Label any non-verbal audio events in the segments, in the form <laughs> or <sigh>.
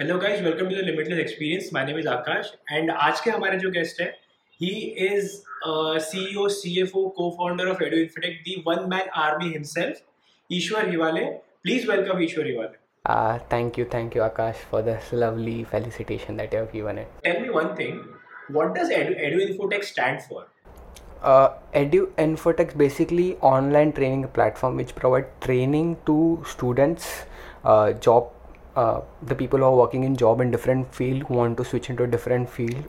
Hello guys welcome to the limitless experience my name is Akash and आज के हमारे जो गेस्ट है he is CEO CFO co-founder of Edu Infotech the one man army himself Ishwar Hiwale please welcome Ishwar Hiwale thank you thank you Akash for this lovely felicitation that you have given it tell me one thing what does Edu Infotech stand for Uh, edu infotech basically online training platform which provide training to students uh, job uh, the people who are working in job in different field who want to switch into a different field.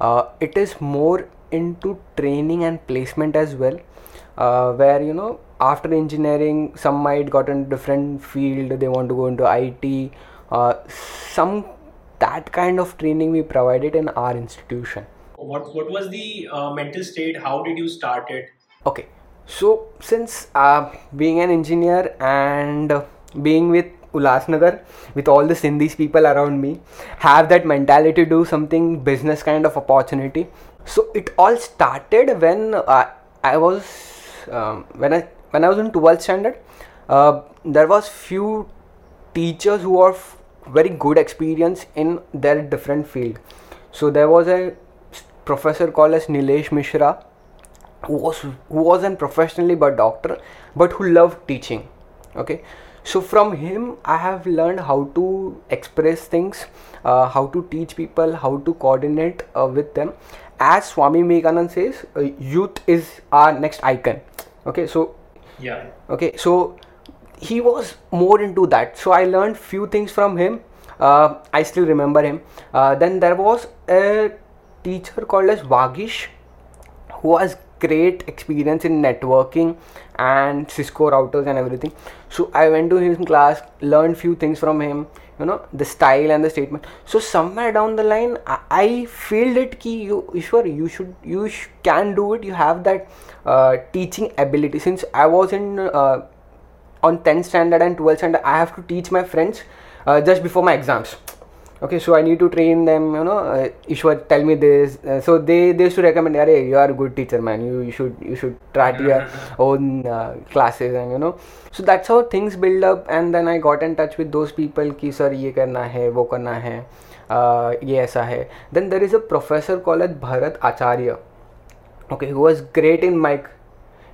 Uh, it is more into training and placement as well, uh, where you know after engineering some might got in different field they want to go into IT. Uh, some that kind of training we provided in our institution. What what was the uh, mental state? How did you start it? Okay, so since uh, being an engineer and being with Ulasnagar, with all the Sindhis people around me, have that mentality to do something business kind of opportunity. So it all started when uh, I was um, when I when I was in 12th standard. Uh, there was few teachers who are f- very good experience in their different field. So there was a professor called as Nilesh Mishra who was who wasn't professionally but doctor but who loved teaching okay so from him i have learned how to express things uh, how to teach people how to coordinate uh, with them. As swami Vivekanand says uh, youth is our next icon. Okay so Yeah. okay so he was more into that. So i learned few things from him. Uh, i still remember him. Uh, then there was a teacher called as vagish who has great experience in networking and cisco routers and everything. So i went to his class learned few things from him you know the style and the statement. So somewhere down the line i, I feel it ki you Ishwar, you should you sh- can do it. You have that uh, teaching ability. Since i was in uh, on 10th standard and 12th standard i have to teach my friends uh, just before my exams okay so i need to train them you know uh, Ishwar, tell me this uh, so they they used to recommend Arey, you are a good teacher man you, you should you should try to your own uh, classes and you know so that's how things build up and then i got in touch with those people ki sir ye karna hai wo karna hai uh, ye aisa hai then there is a professor called bharat acharya okay who was great in mic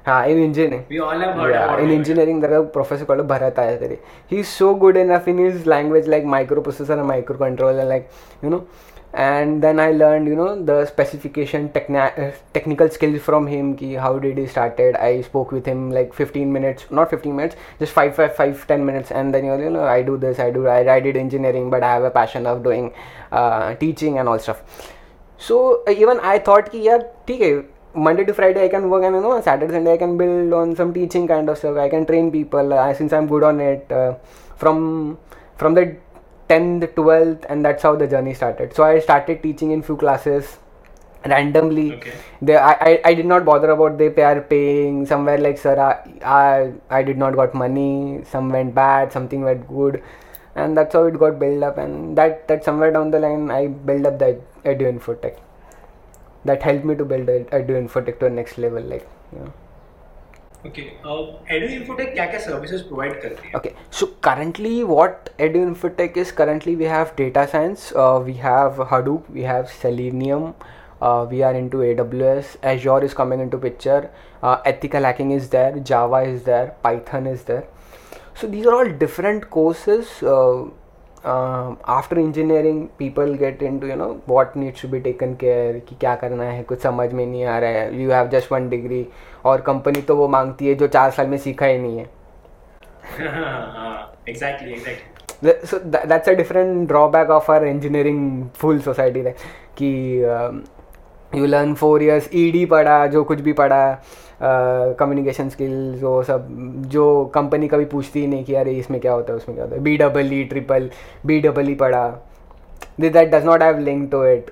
हाँ in engineering in engineering there professor call Bharat आय तरी ही so good in enough in his language like microprocessor and micro control like you know and then I learn you know the specification technical skills from him की how did he started I spoke with him like fifteen minutes not fifteen minutes just five five five ten minutes and then you know I do this I do I I did engineering but I have a passion of doing teaching and all stuff so even I thought कि यार ठीक है Monday to Friday I can work and you know Saturday Sunday I can build on some teaching kind of stuff. I can train people uh, since I'm good on it uh, from from the 10th 12th and that's how the journey started. So I started teaching in few classes randomly. Okay. they I, I, I did not bother about they are paying. Somewhere like sir I, I I did not got money. Some went bad something went good. And that's how it got built up. And that that somewhere down the line I built up that edu infotech that helped me to build a edu infotech to a next level like you know Okay. Uh, Edu Infotech क्या क्या services provide करती है? Okay, so currently what Edu Infotech is currently we have data science, uh, we have Hadoop, we have Selenium, uh, we are into AWS, Azure is coming into picture, uh, ethical hacking is there, Java is there, Python is there. So these are all different courses. Uh, um, after engineering, people get into you know what needs to be taken care कि क्या करना है कुछ समझ में नहीं आ रहा है you have just one degree और कंपनी तो वो मांगती है जो चार साल में सीखा ही नहीं है हाँ, exactly, exactly. So tha- that's a different drawback of our engineering full society like कि you learn four years ED पढ़ा जो कुछ भी पढ़ा कम्युनिकेशन स्किल्स वो सब जो कंपनी कभी पूछती ही नहीं कि अरे इसमें क्या होता है उसमें क्या होता है। B double E triple B double E पढ़ा। That does not have link to it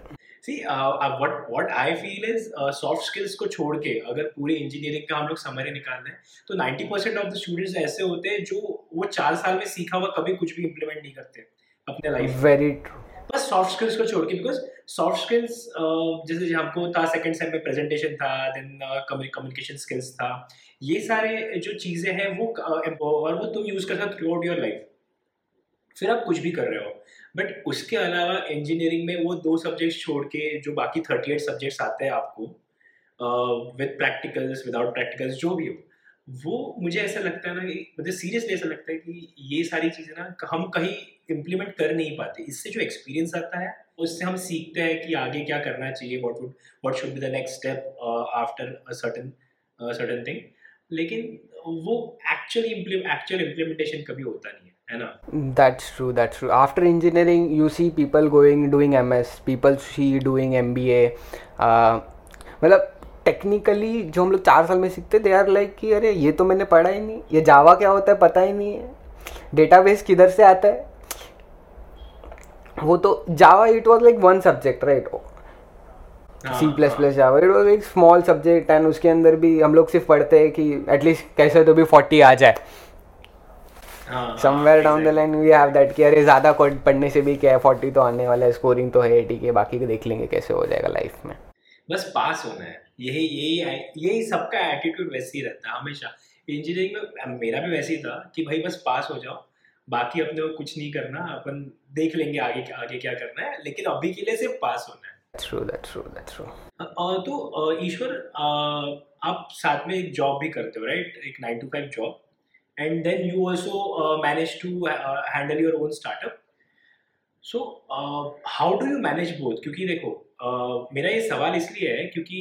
what what I feel is uh, soft skills को छोड़ के अगर पूरे इंजीनियरिंग का हम लोग समरी निकाल हैं तो 90 परसेंट ऑफ़ द स्टूडेंट्स ऐसे होते हैं जो वो चार साल में सीखा हुआ कभी कुछ भी इम्प्लीमेंट नहीं करते अपने लाइफ वेरी ट्रू बस सॉफ्ट स्किल्स को छोड़ के बिकॉज़ सॉफ्ट स्किल्स जैसे हमको था सेकंड सेम में प्रेजेंटेशन था देन कम्युनिकेशन स्किल्स था। ये सारे जो चीज़ें हैं, वो और वो तुम यूज़ कर सकते थ्रू आउट योर लाइफ फिर आप कुछ भी कर रहे हो। बट उसके अलावा इंजीनियरिंग में वो दो सब्जेक्ट्स छोड़ के, जो बाकी थर्टी एट सब्जेक्ट्स आते हैं आपको विद प्रैक्टिकल्स विदाउट प्रैक्टिकल्स जो भी हो। वो मुझे ऐसा लगता है ना कि मतलब सीरियसली ऐसा लगता है कि ये सारी चीज़ें ना हम कहीं इम्प्लीमेंट कर नहीं पाते। इससे जो एक्सपीरियंस आता है उससे हम सीखते हैं कि आगे क्या करना चाहिए what would what should be the next step after certain certain thing लेकिन वो एक्चुअली एक्चुअल इम्प्लीमेंटेशन कभी होता नहीं है that's true that's true. After engineering you see people going doing ms people see doing mba uh, मतलब technically जो हम लोग चार साल में सीखते दे आर लाइक कि अरे ये तो मैंने पढ़ा ही नहीं ये जावा क्या होता है पता ही नहीं है। डेटाबेस किधर से आता है? वो तो Java it was like one subject right C plus plus Java it was एक स्मॉल सब्जेक्ट एंड उसके अंदर भी हम लोग सिर्फ़ पढ़ते हैं कि एटलीस्ट कैसे तो भी फोर्टी आ जाए। Somewhere down the line we have that कि अरे ज़्यादा पढ़ने से भी क्या है फोर्टी तो आने वाला है स्कोरिंग तो है ठीक है बाकी देख लेंगे कैसे हो जाएगा लाइफ में। बस पास होना है। यही यही यही सबका एटीट्यूड वैसे ही रहता है हमेशा। इंजीनियरिंग में मेरा भी वैसे ही था कि भाई बस पास हो जाओ बाकी अपने को कुछ नहीं करना अपन देख लेंगे आगे आगे क्या करना है लेकिन अभी के लिए सिर्फ़ पास होना है। True that's true that's true. तो ईश्वर आप साथ में एक जॉब भी करते हो राइट एक nine to five job and then you also manage to handle your own startup so how do you manage both क्योंकि देखो मेरा ये सवाल इसलिए है क्योंकि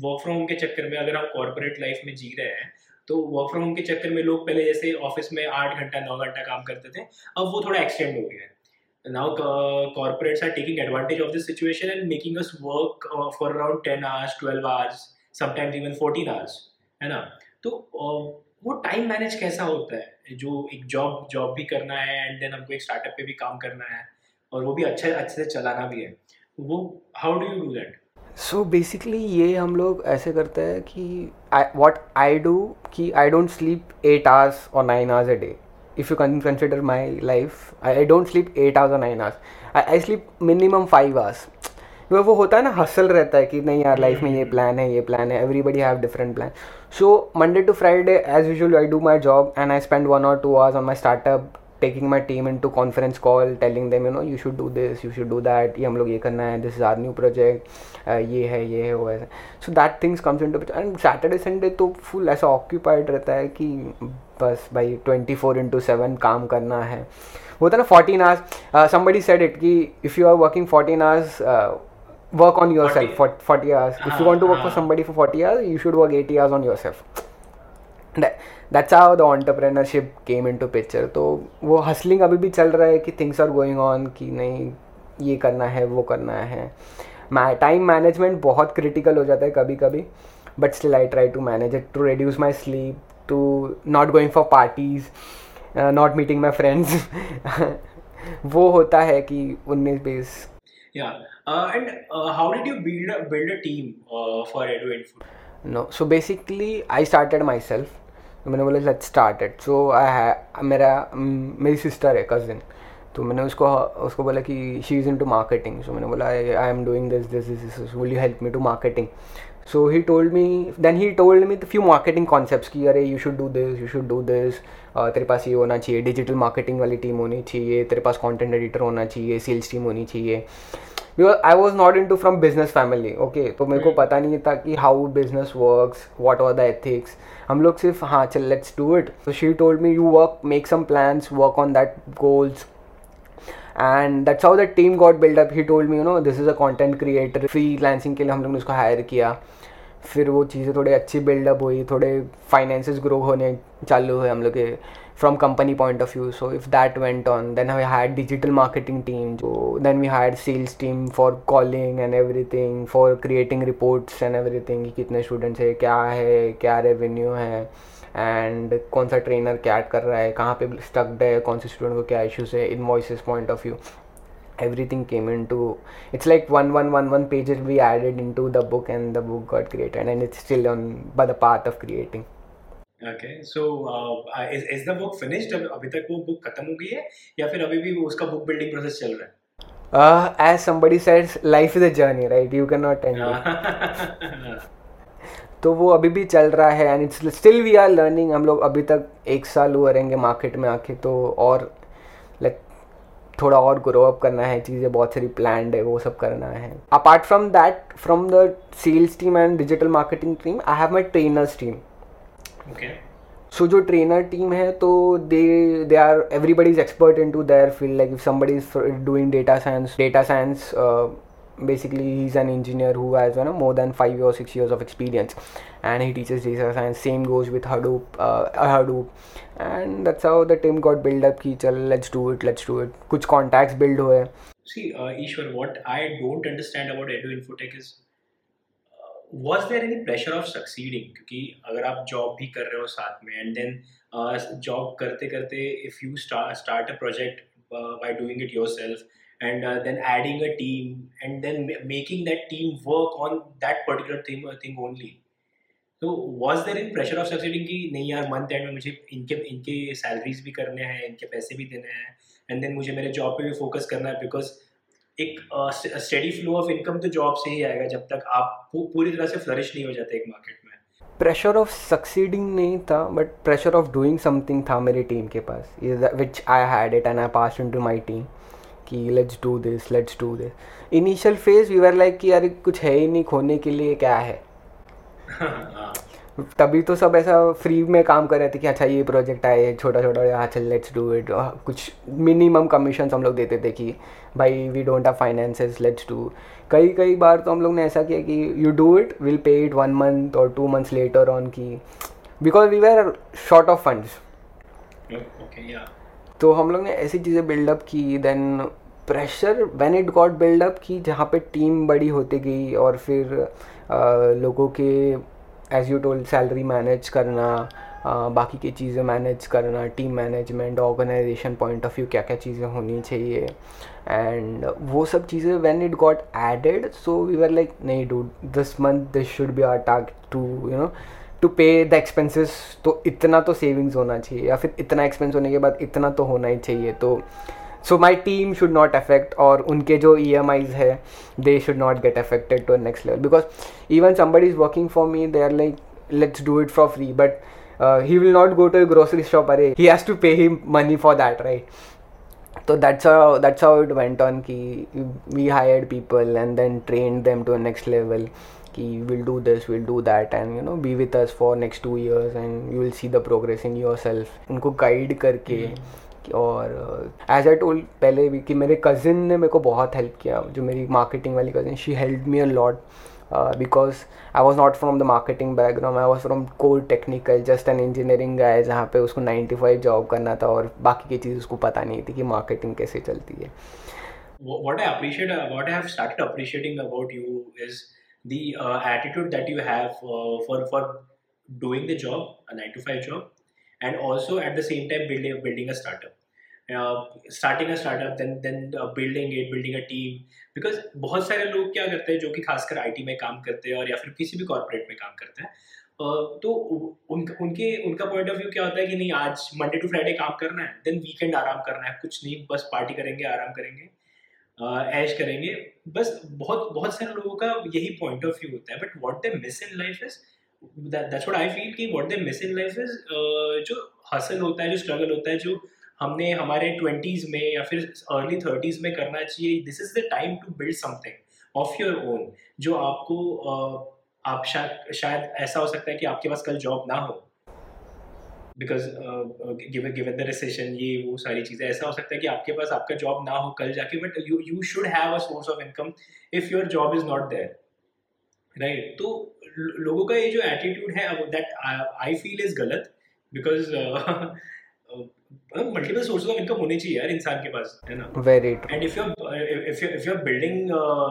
वर्क फ्रॉम होम के चक्कर में अगर हम कॉरपोरेट लाइफ में जी रहे हैं तो वर्क फ्रॉम होम के चक्कर में लोग पहले जैसे ऑफ़िस में आठ घंटा नौ घंटा काम करते थे अब वो थोड़ा एक्सटेंड हो गया है। Now corporates are taking advantage of this situation and making us work for around ten hours twelve hours sometimes even fourteen hours है ना? तो uh, वो टाइम मैनेज कैसा होता है? जो एक जॉब जॉब भी करना है एंड देन हमको एक स्टार्टअप पे भी काम करना है और वो भी अच्छे अच्छे से चलाना भी है। वो how do you do that so basically ये हम लोग ऐसे करते हैं कि वॉट आई डू कि I don't sleep eight hours और nine hours a day if you consider my life I don't sleep eight hours और nine hours I sleep minimum five hours क्योंकि वो होता है ना हसल रहता है कि नहीं यार लाइफ में ये प्लान है ये प्लान है everybody have different plan so Monday to Friday as usual I do my job and I spend one और two hours on my startup taking my team in to conference call telling them you know you should do this you should do that ये हम लोग ये करना है this is our new project ये है ये है वो है। So that things comes in to picture and Saturday Sunday तो फुल ऐसा ऑक्यूपाइड रहता है कि बस भाई ट्वेंटी फोर इंटू सेवन काम करना है। वो था ना fourteen hours somebody said it कि if you are working fourteen hours work on your self forty hours if you want to work for somebody for forty hours you should work eighty hours on your self that's how the entrepreneurship came in to picture तो वो hustling अभी भी चल रहा है कि things are going on कि नहीं ये करना है वो करना है। टाइम मैनेजमेंट बहुत क्रिटिकल हो जाता है कभी कभी but still I try to manage it to reduce my sleep to not going for parties not meeting my friends वो होता है कि उन्नीस बीस Yeah, uh, and uh, how did you build a, build a team uh, for Edu No, so basically I started myself. तो मैंने बोला let's start it so I है मेरा मेरी सिस्टर है कज़िन तो मैंने उसको उसको बोला कि she is in to marketing so मैंने बोला I am doing this this this will you help me to marketing so he told me then he told me few marketing concept कि, अरे you should do this you should do this तेरे पास ये होना चाहिए digital marketing वाली टीम होनी चाहिए. तेरे पास कॉन्टेंट एडिटर होना चाहिए सेल्स टीम होनी चाहिए. I was not in to from business family okay तो मेरे को पता नहीं था कि how business works what are the ethics हम लोग सिर्फ़ हाँ चल लेट्स डू इट तो she told me you work make some plans work on that goals and that's how the team got buildup he told me you know this is a content creator freelancing के लिए हम लोग ने उसको higher किया। फिर वो चीज़ें थोड़ी अच्छी बिल्डअप हुई थोड़े फाइनेंसेस ग्रो होने चालू हुए हम लोग के। from company point of view so if that went on then we had digital marketing team so then we had sales team for calling and everything for creating reports and everything कि कितने students है क्या है क्या revenue है and कौन सा trainer क्या कर रहा है कहाँ पे स्टक्ड है कौन से स्टूडेंट को क्या इश्यूज है invoices point of view everything came into it's like one one one one pages we added into the book and the book got created and it's still on by the path of creating Okay, so uh, is is the book finished? अभी तक वो book खत्म हो गई है या फिर अभी भी उसका बुक बिल्डिंग प्रोसेस चल रहा है? Uh, as somebody says, life is a journey, right? You cannot end it. <laughs> तो वो अभी भी चल रहा है and it's still we are learning हम लोग अभी तक एक साल हुआ रहेंगे मार्केट में आके तो और लाइक थोड़ा और ग्रो अप करना है चीज़ें बहुत सारी प्लान है वो सब करना है apart from that from the sales team and digital marketing team I have my trainers team okay so जो ट्रेनर टीम है तो they they are everybody is expert in to their field like if somebody is doing data science data science basically he's an engineer who has you know more than five or six years of experience and he teaches data science same goes with hadoop uh, hadoop and that's how the team got built up ki chal let's do it let's do it kuch contacts build hue see uh, ishwar what i don't understand about edu infotech is uh, was there any pressure of succeeding क्योंकि अगर आप job भी कर रहे हो साथ में and then job करते करते if you start a project by doing it yourself and uh, then adding a team and then making that team work on that particular thing uh, thing only तो was there in pressure of succeeding कि नहीं यार month end में मुझे इनके इनके salaries भी करने हैं इनके पैसे भी देने हैं एंड देन मुझे मेरे जॉब पे भी फोकस करना है बिकॉज़ एक स्टडी फ्लो ऑफ़ इनकम तो जॉब से ही आएगा जब तक आप पूरी तरह से फ्लरिश नहीं हो जाते एक मार्केट में। प्रेशर ऑफ़ सक्सीडिंग नहीं था but pressure of doing something था मेरी टीम के पास। Which I had it and I pass in to my team कि let's do this let's do this initial phase we were like कि यार कुछ है ही नहीं खोने के लिए क्या है। <laughs> तभी तो सब ऐसा फ्री में काम कर रहे थे कि अच्छा ये प्रोजेक्ट आए छोटा छोटा अच्छा लेट्स डू इट कुछ मिनिमम कमीशन हम लोग देते थे कि भाई we don't have finances let's do कई कई बार तो हम लोग ने ऐसा किया कि you do it will pay it one month और टू मंथ्स लेटर ऑन की because we were short of funds तो हम लोग ने ऐसी चीज़ें बिल्डअप की then pressure when it got buildup की जहाँ पे टीम बड़ी होती गई और फिर आ, लोगों के as you told salary manage करना आ, बाकी की चीज़ें मैनेज करना team management organisation point of view क्या क्या चीज़ें होनी चाहिए। एंड वो सब चीज़ें when it got added so we were like नहीं do this month this should be our target to you know to pay the expenses तो इतना तो सेविंग्स होना चाहिए या फिर इतना एक्सपेंस होने के बाद इतना तो होना ही चाहिए। तो so my team should not affect और उनके जो ई एम आईज है they should not get affected to next level because even somebody is working for me they are like let's do it for free but he will not go to grocery shop अरे he has to pay he money for that right तो that's that's how it went on की we hired people and then train them to next level कि will do this will do that and you know be with us for next two years and you will see the progress in your self उनको guide करके. Hmm. और as I told पहले भी कि मेरे cousin ने मेरे को बहुत हेल्प किया जो मेरी मार्केटिंग वाली cousin she help me a lot because I was not from the marketing background I was from core technical just an engineering guy जहाँ पे उसको नाइन्टी फाइव जॉब करना था और बाकी की चीज़ उसको पता नहीं थी कि मार्केटिंग कैसे चलती है। What I appreciate, uh, what I have started appreciating about you is the uh, attitude that you have uh, for for doing the job, a nine to five job, and also at the same time building building a startup. uh, starting starting a startup then then building it building a team because बहुत सारे लोग क्या करते हैं जो कि खासकर IT में काम करते हैं और या फिर किसी भी कॉर्पोरेट में काम करते हैं तो उन, उनके उनका पॉइंट ऑफ़ व्यू क्या होता है कि नहीं आज मंडे टू फ्राइडे काम करना है देन वीकेंड आराम करना है कुछ नहीं बस पार्टी करेंगे आराम करेंगे ऐश करेंगे बस बहुत बहुत सारे लोगों का यही पॉइंट ऑफ़ व्यू होता है but what they miss in life is that's what I feel कि what they miss in life is जो हसल होता है जो स्ट्रगल होता है जो हमने हमारे ट्वेंटीज में या फिर अर्ली थर्टीज में करना चाहिए this is the time to build something of your own जो आपको uh, आप शायद शायद ऐसा हो सकता है कि आपके पास कल जॉब ना हो। Because given given the recession ये वो सारी चीज़ें ऐसा हो सकता है कि आपके पास आपका जॉब ना हो कल जाके but you you should have a source of income if your job is not there right तो लोगों का ये जो एटीट्यूड है दैट आई फील इज़ गलत because multiple source of income होने चाहिए यार इंसान के पास है ना? Very and if you if you if you are building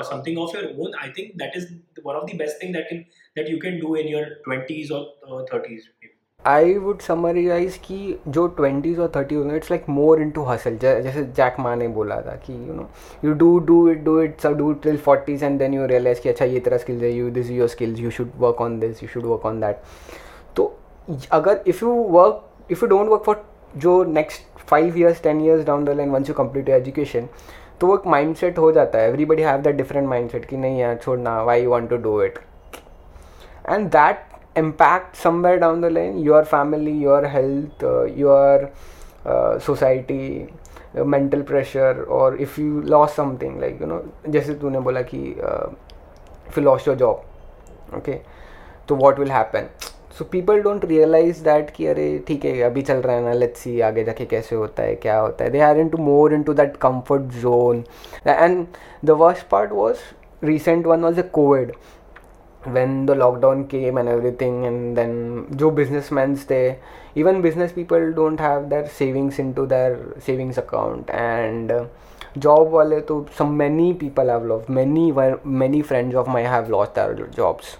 something of your own I think that is one of the best thing that can that you can do in your 20s और 30s I would summarise कि जो twenties और thirty होंगे it's like more in to hustle जैसे Jack Ma ने बोला था कि you know you do do it do it सब do till forties and then you realise कि अच्छा ये तेरा स्किल्स है you this your skills you should work on this you should work on that तो अगर if you work if you don't work for जो next five years ten years down the line once you complete education तो वो एक mind set हो जाता है. Everybody have that different mind set कि नहीं यार, छोड़ना why want to do it and that impact somewhere down the line your family your health uh, your uh, society mental pressure और if you loss something like you know जैसे तूने बोला कि if you loss your job okay तो what will happen so people don't realise that कि अरे ठीक है अभी चल रहा है ना लेट्स सी आगे जाके कैसे होता है क्या होता है. They are in to more in to that comfort zone and the worst part was recent one was a covid. When the lockdown came and everything and then jo businessmen they even business people don't have their savings into their savings account. And uh, job wale to some many people have lost many many friends of mine have lost their jobs.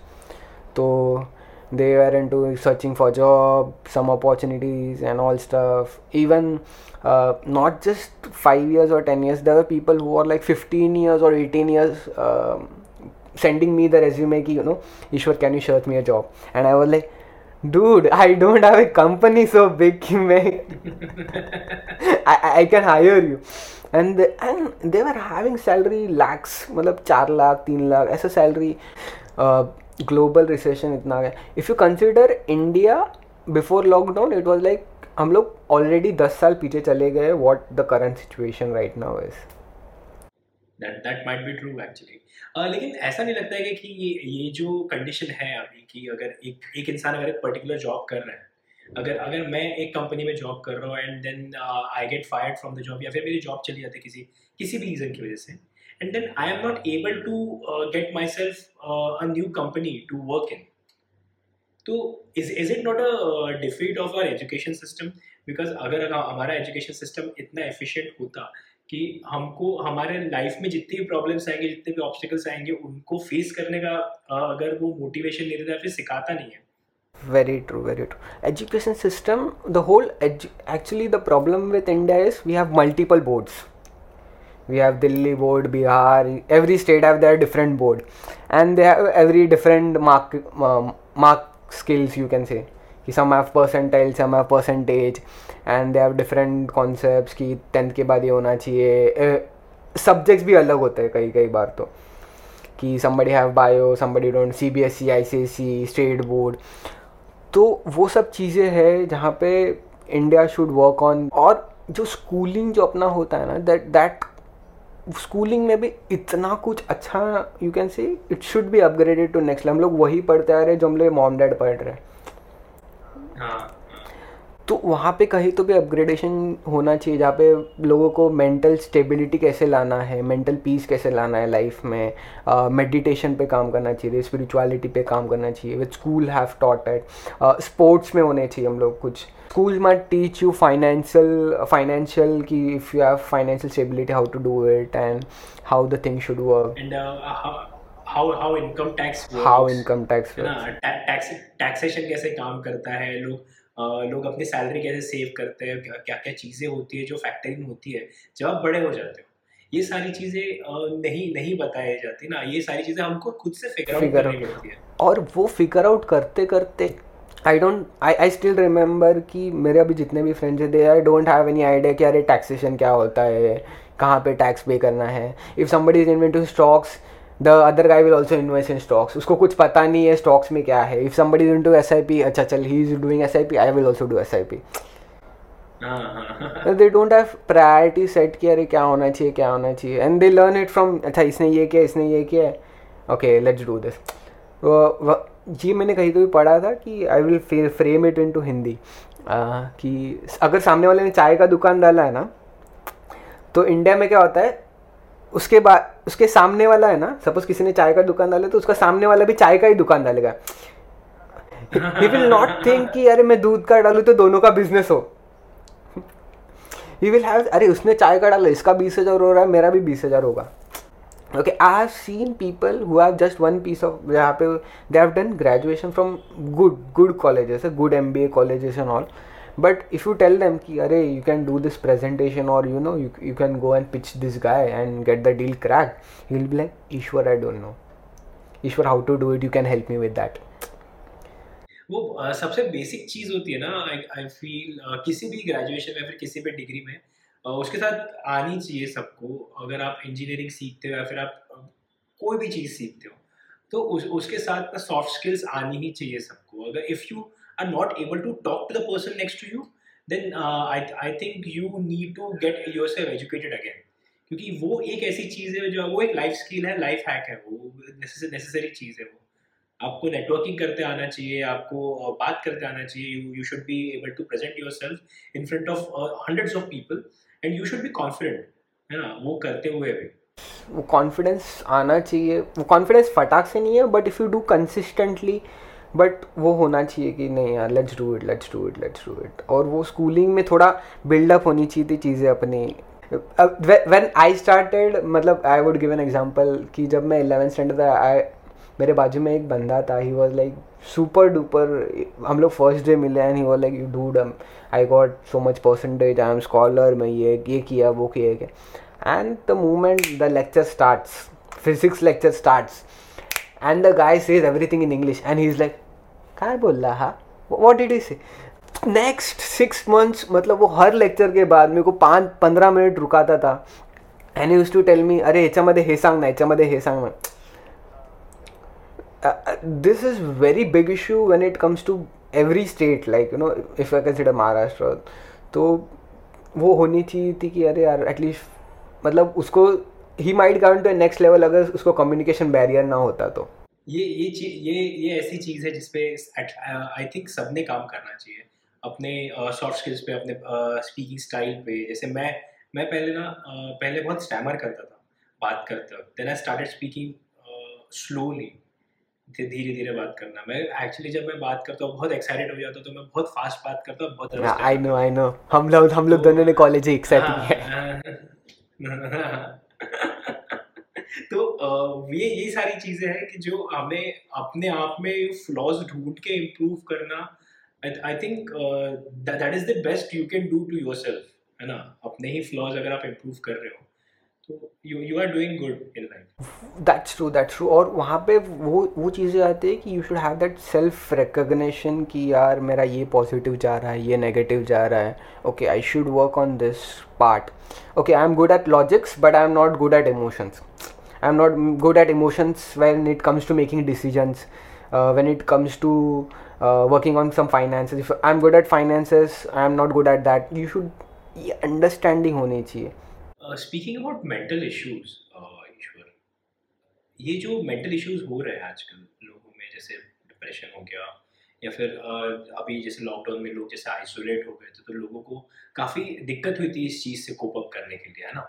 so they were into searching for job some opportunities and all stuff. Even uh, not just 5 years or 10 years there were people who are like 15 years or 18 years um, sending me the resume ki, you know ishwar can you search me a job and i was like dude i don't have a company so big <laughs> I, I can hire you and they, and they were having salary lakhs मतलब चार लाख तीन लाख ऐसा salary uh, global recession इतना आ गया if you consider India before lockdown it was like हम लोग already दस साल पीछे चले गए what the current situation right now is that that might be true actually लेकिन ऐसा नहीं लगता है कि ये ये जो कंडीशन है अभी कि अगर एक एक इंसान अगर एक पर्टिकुलर जॉब कर रहा है अगर अगर मैं एक कंपनी में जॉब कर रहा हूँ and then I get fired from the job या फिर मेरी जॉब चली जाती है किसी किसी भी रीज़न की वजह से and then I am not able to get my self new company to work in. So is, is it not a uh, defeat of our education system? Because अगर हमारा एजुकेशन सिस्टम इतना efficient होता कि हमको हमारे life में जितनी भी प्रॉब्लम्स आएँगे जितने भी ऑब्स्टिकल्स आएँगे उनको फेस करने का अगर वो मोटिवेशन नहीं देता फिर सिखाता नहीं है very true very true education system the whole edu- actually the problem with india is we have multiple boards we have delhi board bihar every state have their different board and they have every different mark um, mark skills you can say some have percentile, some have percentage, and they have different concepts कि tenth के बाद ये होना चाहिए। Subjects भी अलग होते हैं कई कई बार तो। कि somebody have bio, somebody don't C B S E I C S E state board तो वो सब चीज़ें हैं जहाँ पे इंडिया शुड वर्क ऑन और जो स्कूलिंग जो अपना होता है ना दैट दैट स्कूलिंग में भी इतना कुछ अच्छा you can say it should be upgraded to next हम लोग वही पढ़ते आ रहे हैं जो हम लोग मॉम डैड पढ़ रहे हाँ। तो वहाँ पे कहीं तो भी अपग्रेडेशन होना चाहिए जहाँ पे लोगों को मेंटल स्टेबिलिटी कैसे लाना है मेंटल पीस कैसे लाना है लाइफ में मेडिटेशन uh, पे काम करना चाहिए स्पिरिचुअलिटी पे काम करना चाहिए with school have taught at sports में होने चाहिए हम लोग कुछ। School might teach you financial financial की if you have financial stability how to do it and how the thing should uh, how how income tax works. how income tax works. Tax taxation कैसे काम करता है? लोग लोग अपनी salary कैसे save करते हैं? क्या क्या चीज़ें होती है जो फैक्टरिंग होती है? जब आप बड़े हो जाते हो ये सारी चीज़ें नहीं नहीं बताई जाती ना। ये सारी चीज़ें हमको खुद से फिगर आउट करनी पड़ती है। और वो फिगर आउट करते करते I don't I I still remember कि मेरे अभी जितने भी फ्रेंड्स हैं they I don't have any idea कि अरे टैक्सेशन क्या होता है? कहाँ पे टैक्स पे करना है? If somebody is invent to stocks the other guy will also invest in stocks उसको कुछ पता नहीं है स्टॉक्स में क्या है। If somebody is to S I P अच्छा चल he is doing S I P I will also do S I P they don't have priority set किया अरे क्या होना चाहिए क्या होना चाहिए। And they learn it from अच्छा इसने ये किया इसने ये किया। ओके लेट्स डू दिस ये मैंने कहीं तो भी पढ़ा था कि I will frame it in to Hindi कि अगर सामने वाले ने चाय का दुकान डाला है ना तो इंडिया में क्या होता है उसके बाद उसके सामने वाला है ना सपोज़ किसी ने चाय का दुकान डाला तो उसका सामने वाला भी चाय का ही दुकान डालेगा। ही विल नॉट थिंक कि, अरे, मैं दूध का डालू तो दोनों का बिज़नेस हो। ही विल हैव अरे, उसने चाय का डाला, इसका बीस हज़ार हो रहा है, मेरा भी बीस हज़ार होगा। Okay, i have seen people who have just one piece of they have done graduation from good good colleges, good mba colleges and all. But if you tell them कि अरे you can do this presentation और you know you you can go and pitch this guy and get the deal crack will be like Ishwar I don't know Ishwar how to do it you can help me with that वो सबसे basic चीज़ होती है ना आई I feel किसी भी graduation में, फिर किसी भी डिग्री में उसके साथ आनी चाहिए सबको। अगर आप इंजीनियरिंग सीखते हो या फिर आप कोई भी चीज़ सीखते हो तो उस, उसके साथ सॉफ्ट स्किल्स आनी ही चाहिए सबको। अगर if you are not able to talk to the person next to you then I think you need to get your self educated again क्योंकि वो एक ऐसी चीज़ है जो, वो एक लाइफ स्किल है लाइफ हैक है वो नेसेसरी चीज़ है वो। आपको नेटवर्किंग करते आना चाहिए, आपको बात करते आना चाहिए you should be able to present your self in front of hundreds of people and you should be confident है ना, वो करते हुए भी। वो कॉन्फिडेंस आना चाहिए, वो कॉन्फिडेंस फटाक से नहीं है but if you do consistently but वो होना चाहिए कि नहीं यार let's do it let's do it let's do it और वो स्कूलिंग में थोड़ा बिल्डअप होनी चाहिए थी चीज़ें अपनी। व्हेन आई स्टार्टेड मतलब I would give an example कि जब मैं इलेवेंथ स्टैंडर्ड था आई मेरे बाजू में एक बंदा था he was like super duper हम लोग फ़र्स्ट डे मिले and he was like you dude I got so much percentage I am scholar मैं ये ये किया, वो किया and the moment the lecture starts physics lecture starts the guy says everything in English and he is like क्या बोल रहा what did he से नेक्स्ट सिक्स मंथ्स मतलब वो हर लेक्चर के बाद मेरे को पाच, पंद्रह मिनिट रुकाता था। And use to tell me अरे ह्याच्यामध्ये हे सांग ना ह्याच्यामध्ये हे सांग ना. This is very big issue when it comes to every state, like, you know, if I consider Maharashtra तो वो होनी चाहिए थी कि अरे यार एटलीस्ट मतलब उसको he might gone to next level अगर उसको कम्युनिकेशन बैरियर ना होता तो। ये ये चीज़ ये ये ऐसी चीज़ है जिसपे आई थिंक सबने काम करना चाहिए। अपने सॉफ्ट uh, स्किल्स पे अपने स्पीकिंग uh, स्टाइल पे। जैसे मैं मैं पहले ना uh, पहले बहुत स्टैमर करता था बात करते वक्त। Then I started speaking slowly धीरे धीरे बात करना। मैं एक्चुअली जब मैं बात करता हूँ बहुत एक्साइटेड हो जाता हूँ तो मैं बहुत फास्ट बात करता हूँ बहुत आई नो आई नो हम लोग हम लोग दोनों ने कॉलेज ही एक्साइटिंग है। <laughs> <laughs> तो ये ये सारी चीज़ें हैं कि जो हमें अपने आप में फ्लॉज ढूंढ के इम्प्रूव करना I think that is the best you can do to your self है ना? अपने ही फ्लॉज अगर आप इम्प्रूव कर रहे हो ट्रू और वहाँ पे वो वो चीज़ें आती है कि you should have that self recognition कि यार मेरा ये पॉजिटिव जा रहा है, ये नेगेटिव जा रहा है. Okay I should work on this part okay I am good at logics but I am not good at emotions I am not good at emotions when it comes to making decisions when it comes to uh, working on some finances. If i'm good at i am not good at that. You should ये understanding होनी चाहिए। Speaking about mental issues ये जो mental issues हो रहे हैं आजकल लोगों में जैसे डिप्रेशन हो गया या फिर uh, अभी जैसे लॉकडाउन में लोग जैसे आइसोलेट हो गए थे तो लोगों को काफ़ी दिक्कत हुई थी इस चीज़ से कोप अप करने के लिए है ना?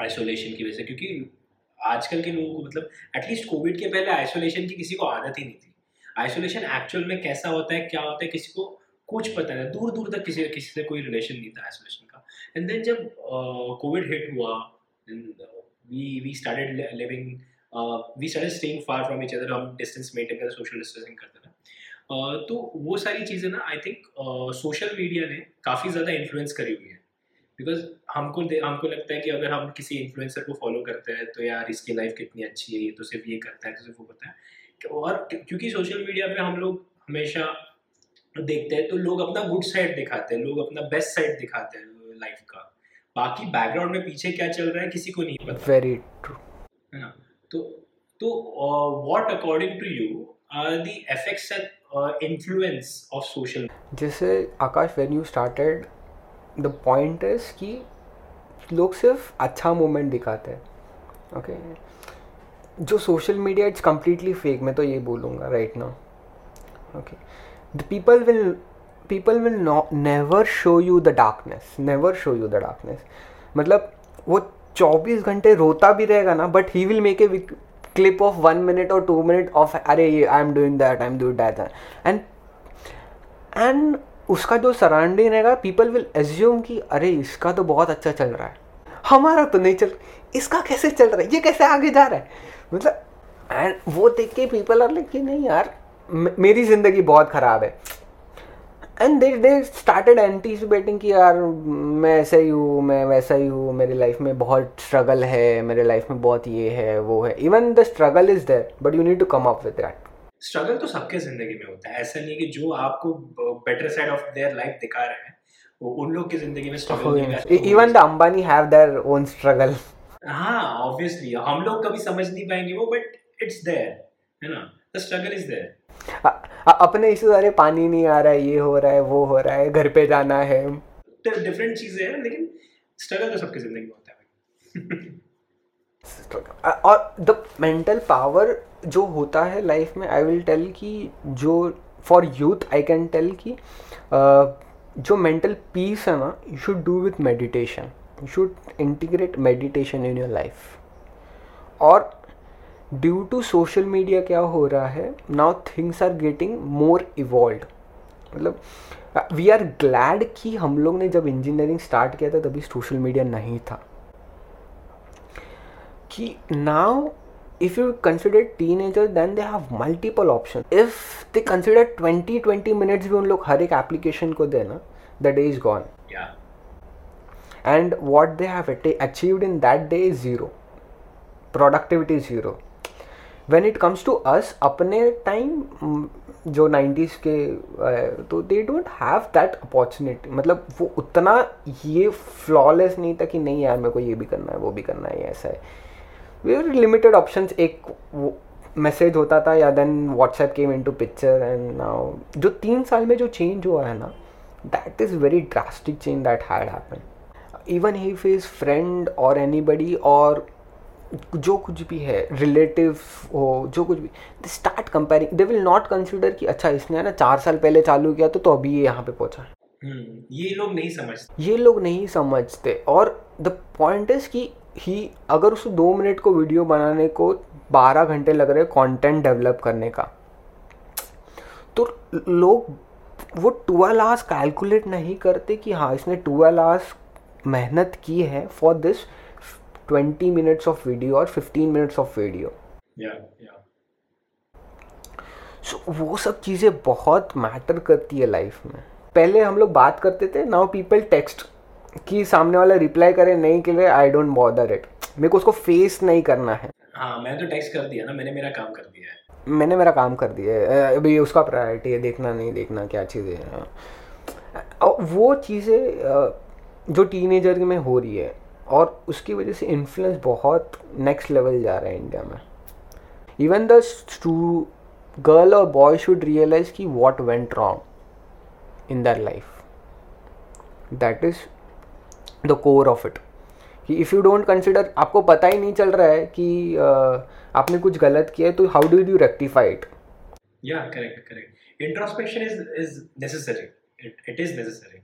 आइसोलेशन की वजह से क्योंकि आजकल के लोगों को मतलब एटलीस्ट कोविड के पहले आइसोलेशन की किसी को आदत ही नहीं थी। आइसोलेशन एक्चुअल में कैसा होता है क्या होता है किसी को कुछ पता नहीं दूर दूर तक किसी किसी से कोई रिलेशन नहीं था आइसोलेशन का। एंड देन जब कोविड हिट हुआ we we started living we started staying far from each other हम डिस्टेंस मेंटेन करते सोशल डिस्टेंसिंग करते uh, तो वो सारी चीज़ें ना आई थिंक सोशल मीडिया ने काफ़ी ज़्यादा इन्फ्लुएंस करी हुई है। बिकॉज़ हमको हमको लगता है कि अगर हम किसी इन्फ्लुएंसर को फॉलो करते हैं तो यार इसकी लाइफ कितनी अच्छी है ये तो सिर्फ़ ये करता है तो सिर्फ़ वो करता है। और क्योंकि सोशल मीडिया पे हम लोग हमेशा देखते हैं तो लोग अपना गुड साइड दिखाते हैं लोग अपना बेस्ट साइड दिखाते हैं लाइफ का। बाकी बैकग्राउंड में पीछे क्या चल रहा है किसी को नहीं पता। वेरी ट्रू है ना? तो तो what according to you are the effects and influence of social जैसे Akash when you started the point is कि लोग सिर्फ़ अच्छा मोमेंट दिखाते हैं ओके okay? जो social media it's completely fake मैं तो ये बोलूँगा right now okay the people will, people will not show you the darkness never show you the darkness मतलब वो 24 घंटे रोता भी रहेगा ना but he will make a clip of one minute और टू मिनट ऑफ़ अरे ये I am doing that I am doing that and and उसका जो सराउंडिंग रहेगा पीपल विल एज्यूम कि, अरे, इसका तो बहुत अच्छा चल रहा है। हमारा तो नहीं चल इसका कैसे चल रहा है? ये कैसे आगे जा रहा है? मतलब एंड वो देख के पीपल आर लाइक कि, नहीं यार मेरी ज़िंदगी बहुत ख़राब है। And they they started anticipating कि, यार, मैं ऐसा ही हूँ, मैं वैसा ही हूँ, मेरी लाइफ में बहुत स्ट्रगल है, मेरे लाइफ में बहुत ये है, वो है। Even the struggle is there but you need to come up with that struggle तो सबके ज़िंदगी में होता है। ऐसा नहीं कि जो आपको better side of their life दिखा रहे हैं वो उन लोग की ज़िंदगी में struggle even the Ambani have their own struggle हाँ ऑब्वियसली हम लोग कभी समझ नहीं पाएँगे वो बट इट्स देयर है ना? Struggle is there. अ- अपने इशू अरे पानी नहीं आ रहा है ये हो रहा है वो हो रहा है घर पे जाना है। डिफरेंट चीज़ें हैं लेकिन स्ट्रगल तो सबकी ज़िंदगी में होता है। <laughs> और द मेंटल पावर जो होता है लाइफ में आई विल टेल कि जो for youth I can tell कि जो मेंटल पीस है ना you should do with meditation you should integrate meditation in your life और ड्यू टू सोशल मीडिया क्या हो रहा है now things are getting more evolve मतलब वी आर ग्लैड कि हम लोग ने जब इंजीनियरिंग स्टार्ट किया था, तभी सोशल मीडिया नहीं था. कि now if you consider teenagers then they have multiple options if they consider 20 20 minutes भी उन लोग हर एक application को देना the day is gone yeah and what they have achieved in that day is zero productivity is zero when it comes to us अपने time जो 90s के तो they don't have that opportunity मतलब वो उतना ये फ्लॉलेस नहीं था कि नहीं यार मेरे को ये भी करना है वो भी करना है ऐसा है वेरी लिमिटेड ऑप्शंस एक मैसेज होता था या then WhatsApp came into picture and now जो तीन साल में जो चेंज हुआ है ना that is very drastic change that had happen even he is friend और एनीबडी और जो कुछ भी है रिलेटिव हो जो कुछ भी they start comparing they will not consider कि अच्छा इसने है ना चार साल पहले चालू किया तो तो अभी ये यहाँ पे पहुँचा है। हम्म ये लोग नहीं समझते। ये लोग नहीं समझते। और द पॉइंट इज़ कि ही अगर उस दो मिनट को वीडियो बनाने को बारह घंटे लग रहे कंटेंट डेवलप करने का तो लोग वो ट्वेल्व आवर्स कैलकुलेट नहीं करते कि हाँ इसने ट्वेल्व आवर्स मेहनत की है for this twenty minutes of video और फिफ्टीन मिनट्स ऑफ़ वीडियो या या सो वो सब चीज़ें बहुत मैटर करती है लाइफ में। पहले हम लोग बात करते थे नाउ पीपल टेक्स्ट कि सामने वाला रिप्लाई करे नहीं के लिए आई डोंट बॉदर इट मेरे को उसको फेस नहीं करना है। हाँ मैंने तो टेक्स्ट कर दिया ना मैंने मेरा काम कर दिया है। मैंने मेरा काम कर दिया है। अभी उसका प्रायोरिटी है देखना नहीं देखना क्या चीज़ें हैं। वो चीज़ें जो टीनेजर में हो रही है और उसकी वजह से इन्फ्लुएंस बहुत नेक्स्ट लेवल जा रहा है इंडिया में। इवन द गर्ल और बॉय शुड रियलाइज़ कि what went wrong in their life that is the core of it कि इफ़ यू डोंट कंसिडर आपको पता ही नहीं चल रहा है कि अ, आपने कुछ गलत किया है तो how do you rectify it या correct correct introspection is is necessary it is necessary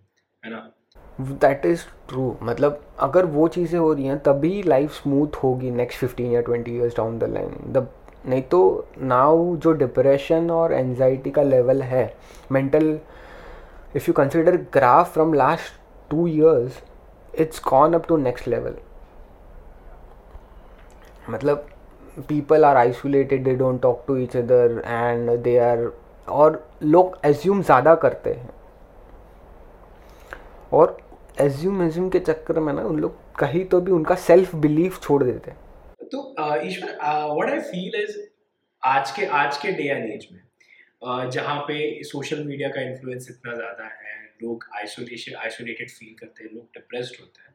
है ना? दैट इज़ ट्रू मतलब अगर वो चीज़ें हो रही हैं तभी लाइफ स्मूथ होगी नेक्स्ट फिफ्टीन या twenty years down the line the नहीं तो नाउ जो डिप्रेशन और एनजाइटी का लेवल है mental if you consider graph from last two years it's gone up to next level मतलब people are isolated they don't talk to each other and they are और लोग assume ज़्यादा करते हैं। और एज्यूम एज्यूम के चक्कर में ना उन लोग कहीं तो भी उनका सेल्फ बिलीफ छोड़ देते हैं। तो Ishwar what I feel is आज के आज के डे एंड एज में uh, जहाँ पे सोशल मीडिया का इन्फ्लुएंस इतना ज़्यादा है लोग आइसोलेशन आइसोलेटेड फील करते हैं लोग डिप्रेस्ड होते हैं।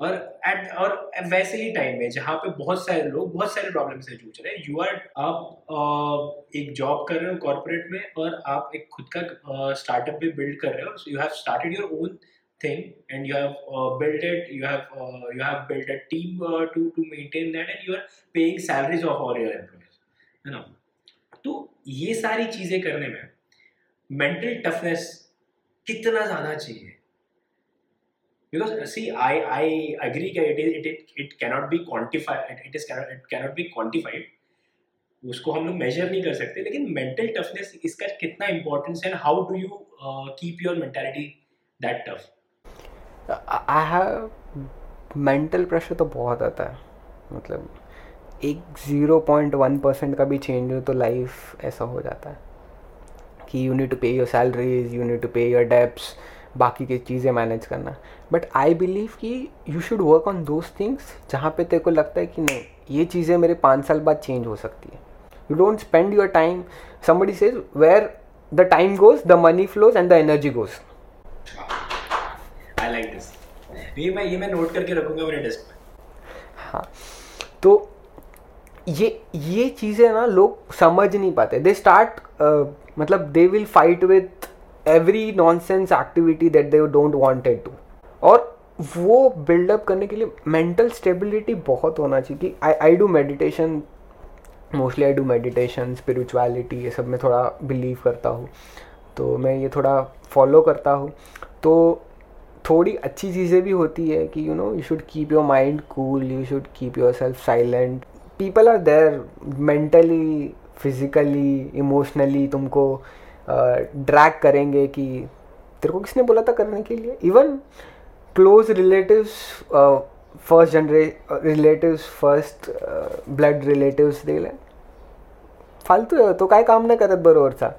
और एट और वैसे ही टाइम में जहाँ पे बहुत सारे लोग बहुत सारे प्रॉब्लम से जूझ रहे हैं यू आर आप एक जॉब कर रहे हो कॉरपोरेट में और आप एक खुद का स्टार्टअप भी बिल्ड कर रहे हो you have started your own thing and you have uh, built it you have uh, you have built a team uh, to to maintain that and you are paying salaries of all your employees है ना? तो ये सारी चीज़ें करने में mental toughness कितना ज़्यादा चाहिए? Because see i i agree it is it it, it cannot be quantified it, it is cannot it cannot be quantified. उसको हम लोग मेजर नहीं कर सकते लेकिन मेंटल टफनेस इसका कितना इंपॉर्टेंस है how do you keep your mentality that tough I have mental pressure तो बहुत आता है मतलब एक ज़ीरो पॉइंट वन परसेंट का भी चेंज हो तो लाइफ ऐसा हो जाता है। कि you need to pay your salaries you need to pay your debts बाकी की चीज़ें मैनेज करना। बट आई बिलीव कि you should work on those things जहाँ पे तेरे को लगता है कि नहीं ये चीज़ें मेरे पाँच साल बाद चेंज हो सकती है। You don't spend your time somebody says where the time goes the money flows and the energy goes I like this ये मैं ये मैं नोट करके रखूँगा मेरे डेस्क पे। हाँ। तो ये ये चीज़ें ना लोग समझ नहीं पाते। दे स्टार्ट मतलब they will fight with every nonsense activity that they don't wanted to और वो बिल्डअप करने के लिए मेंटल स्टेबिलिटी बहुत होना चाहिए कि I I do meditation mostly I do meditation spirituality ये सब में थोड़ा बिलीव करता हूँ। तो मैं ये थोड़ा फॉलो करता हूँ। तो थोड़ी अच्छी चीज़ें भी होती है कि you know you should keep your mind cool you should keep your self silent people are there mentally physically emotionally तुमको ड्रैग करेंगे कि तेरे को किसने बोला था करने के लिए? Even close relatives first generation relatives first blood relatives देखले फालतू तो काय काम नाही करत बरोबरचा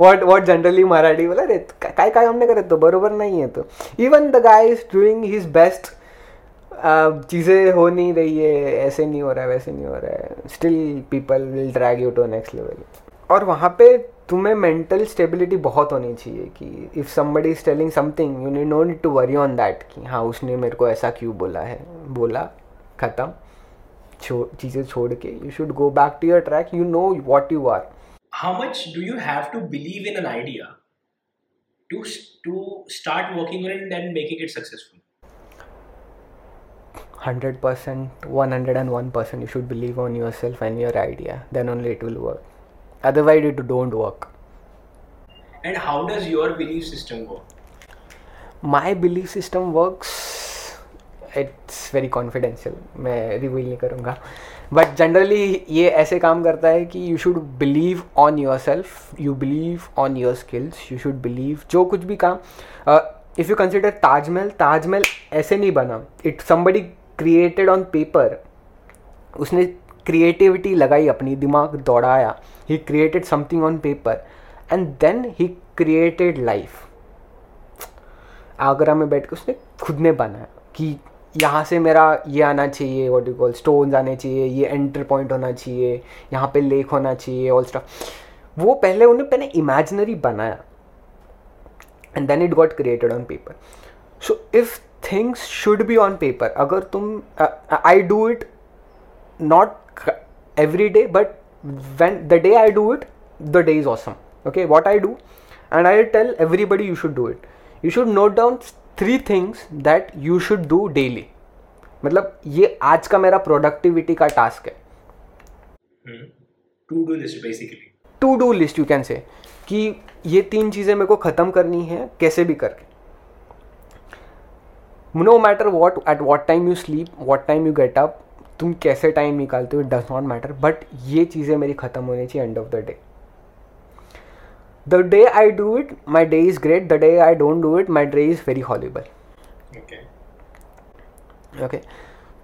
वॉट वॉट जनरली मराठी बोला रे काय काय काम नाही करत तो बरोबर नहीं है तो. Even the guy is doing his best चीज़ें हो नहीं रही है, ऐसे नहीं हो रहा है वैसे नहीं हो रहा है। Still people will drag you to next level और वहाँ पे तुम्हें मेंटल स्टेबिलिटी बहुत होनी चाहिए कि if somebody is telling something you knee no need to worry on that कि हाँ उसने मेरे को ऐसा क्यों बोला है? बोला, ख़त्म। छो, चीज़ें छोड़ के you should go back to your track you know what you are how much do you have to believe in an to to start working on it and making it successful? Hundred percent one hundred and one percent you should believe on your self and your idea then only it will work otherwise it don't work and how does your believe system my believe system works it's very confidential मैं reveal नहीं करूँगा. But generally ये ऐसे काम करता है कि you should believe on your self you believe on your skills you should believe जो कुछ भी काम if you consider Taj Mahal Taj Mahal ऐसे नहीं बना. It somebody created on paper उसने क्रिएटिविटी लगाई अपनी, दिमाग दौड़ाया। He created something on paper and then he created life Agra में बैठ के उसने खुद ने बनाया कि यहाँ से मेरा ये आना चाहिए वॉट यू कॉल स्टोन्स आने चाहिए, ये एंटर पॉइंट होना चाहिए, यहाँ पे लेक होना चाहिए ऑल स्टफ़ वो पहले, उन्हें पहले इमेजिनरी बनाया and then it got created on paper so if things should be on paper अगर तुम I do it not every day but when the day I do it the day is awesome okay what I do and I tell everybody you should do it you should note down three things that you should do daily मतलब ये आज का मेरा productivity का task है. To do list to do list you can say कि ये तीन चीज़ें मेरे को ख़त्म करनी है कैसे भी करके. No matter what at what time you sleep what time you get up तुम कैसे टाइम निकालते हो it does not matter but ये चीज़ें मेरी ख़त्म होनी चाहिए end of the day the day I do it my day is great the day I don't do it my day is very horrible okay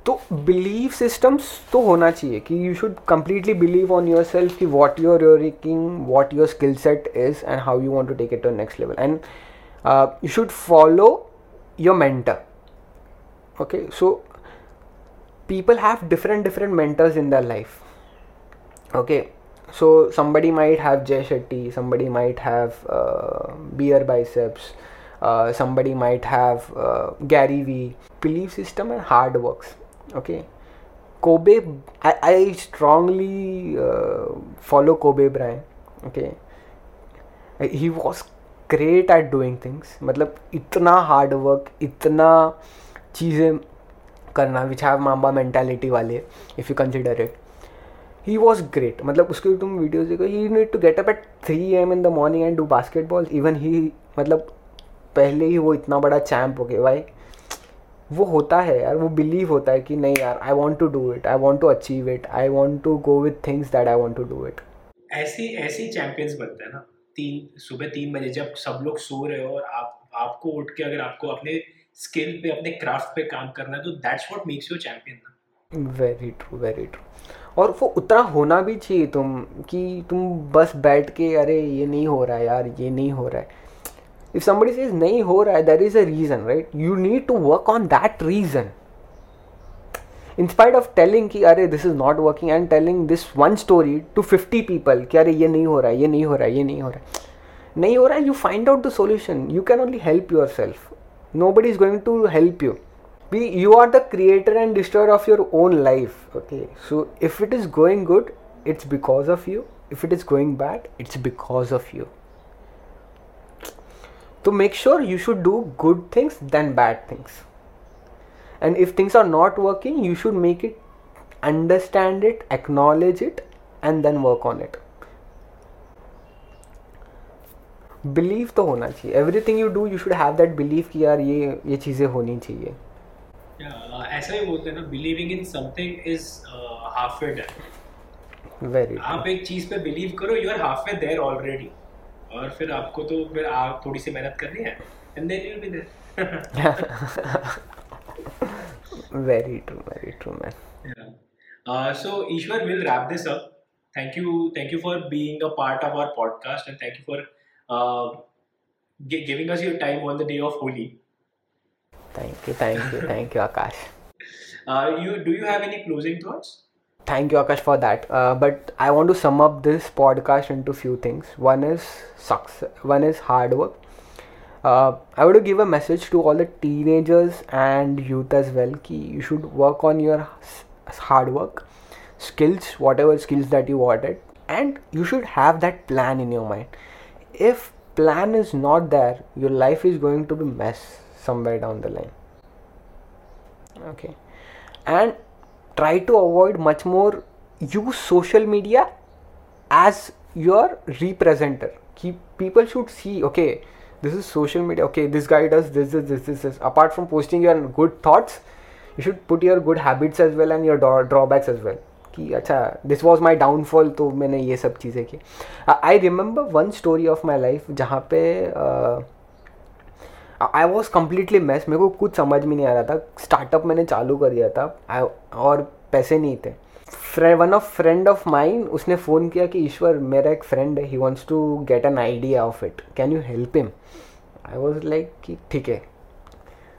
तो believe systems तो होना चाहिए कि you should completely believe on your self कि what your your रिकिंग what your skill set is and how you want to take it to next level and you should follow your mentor okay so people have different different mentors in their life okay so somebody might have jay shetty somebody might have uh, beer biceps uh, somebody might have uh, gary vee belief system and hard works okay kobe i, I strongly uh, follow kobe bryant okay he was great at doing things मतलब इतना hard work इतना चीज़ें करना which have Mamba mentality वाले if you consider it he was great मतलब उसके तुम video देखो he need to get up at three AM in the morning and do basketball even he मतलब पहले ही वो इतना बड़ा चैम्प हो गया, भाई। वो होता है यार, वो बिलीव होता है कि नहीं यार I want to do it I want to achieve it I want to go with things that I want to do it ऐसे ऐसे चैंपियंस बनते हैं ना, तीन, सुबह तीन बजे जब सब लोग सो रहे हो और आप, आपको उठ के अगर आपको अपने स्किल पे, अपने क्राफ्ट पे काम करना है तो that's what makes you champion very true very true और वो उतना होना भी चाहिए तुम, कि तुम बस बैठ के, अरे, ये नहीं हो रहा है यार, ये नहीं हो रहा है। इफ़ समबडी सेज नहीं हो रहा है there is a reason right you need to work on that reason in spite of telling कि, अरे this is not working and telling this one story to fifty people कि, अरे, ये नहीं हो रहा है, ये नहीं हो रहा है, ये नहीं हो रहा है। नहीं हो रहा है you find out the solution you can only help yourself nobody is going to help you. You are the creator and destroyer of your own life okay? So if it is going good it's because of you. If it is going bad it's because of you. To make sure you should do good things than bad things. And if things are not working you should make it understand it acknowledge it and then work on it believe तो होना चाहिए। Everything you do you should have that believe कि यार ये ये चीज़ें होनी चाहिए। ऐसा ही बोलते हैं ना believing in something is half way done very आप एक चीज़ पे बिलीव करो you are half way there already और फिर आपको तो फिर आप थोड़ी सी मेहनत करनी है and then you will be there very true very true man. Yeah. Uh, so Ishwar, we'll wrap this up. Thank you, thank you for being a part of our podcast, and thank you for uh, gi- giving us your time on the day of Holi. thank you thank you thank you akash. Uh, you do you have any closing thoughts? thank you akash for that. Uh, but i want to sum up this podcast into few things. One is success one is hard work. Uh, i want to give a message to all the teenagers and youth as well ki you should work on your s- hard work skills whatever skills that you wanted and you should have that plan in your mind if plan is not there your life is going to be mess somewhere down the line. Okay. And try to avoid much more use social media as your representer. Keep people should see okay this is social media okay this guy does this this this this, this. apart from posting your good thoughts you should put your good habits as well and your drawbacks as well कि अच्छा this was my downfall तो मैंने ये सब चीज़ें की। I remember one story of my life जहाँ पे आई वॉज़ कम्प्लीटली मेस मेरे को कुछ समझ में नहीं आ रहा था। स्टार्टअप मैंने चालू कर दिया था, I- और पैसे नहीं थे। One of friend of mine उसने फ़ोन किया कि ईश्वर, मेरा एक फ्रेंड है he wants to get an idea of it can you help him I was like कि ठीक है।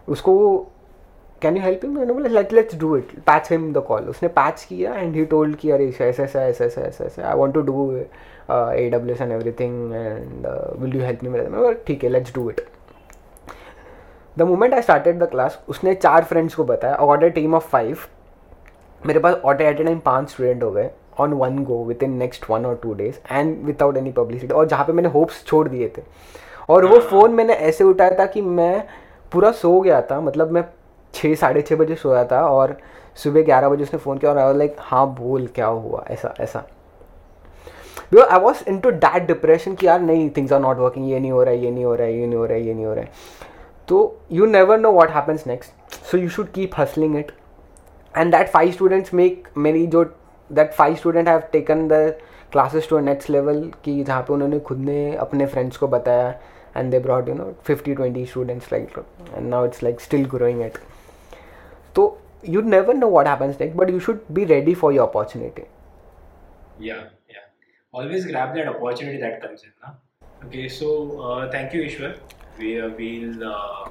उसको कैन यू हेल्प हिम मैंने बोला let let's do it patch him the call उसने पैच किया एंड ही टोल्ड कि अरे ऐसा ऐसा ऐसा ऐसा ऐसा ऐसा I want to do A W S and everything and will you help me मैंने बोला ठीक है let's do it the moment I started the class उसने चार फ्रेंड्स को बताया. ऑर्डर टीम ऑफ़ फाइव मेरे पास ऑटो एट ए टाइम पाँच स्टूडेंट हो गए on one go within next one और two days and without any publicity और जहाँ पे मैंने होप्स छोड़ दिए थे. और वो फ़ोन मैंने ऐसे उठाया था कि मैं पूरा सो गया था. मतलब मैं छः, साढ़े छः बजे सोया था और सुबह ग्यारह बजे उसने फ़ोन किया और आई लाइक हाँ बोल, क्या हुआ? ऐसा ऐसा। Because I was into that depression कि यार, नहीं थिंग्स आर नॉट वर्किंग ये नहीं हो रहा है, ये नहीं हो रहा है, ये नहीं हो रहा है, ये नहीं हो रहा है। तो you never know what happens next so you should keep hustling it and that five students make मेरी जो, that five student have taken the classes to next level कि जहाँ पे उन्होंने खुद ने अपने फ्रेंड्स को बताया। And they brought, you know 50 20 students, like, and now it's, like, still growing it. So you never know what happens next but you should be ready for your opportunity Yeah, yeah. Always grab that opportunity that comes in. Na? Okay, so uh, thank you, Ishwar. We uh, will uh,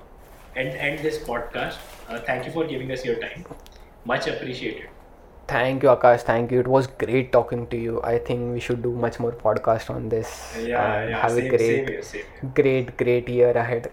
end end this podcast. Uh, thank you for giving us your time. Much appreciated. thank you akash thank you it was great talking to you i think we should do much more podcast on this Yeah, yeah. have Same, a great same here, same here. great great year ahead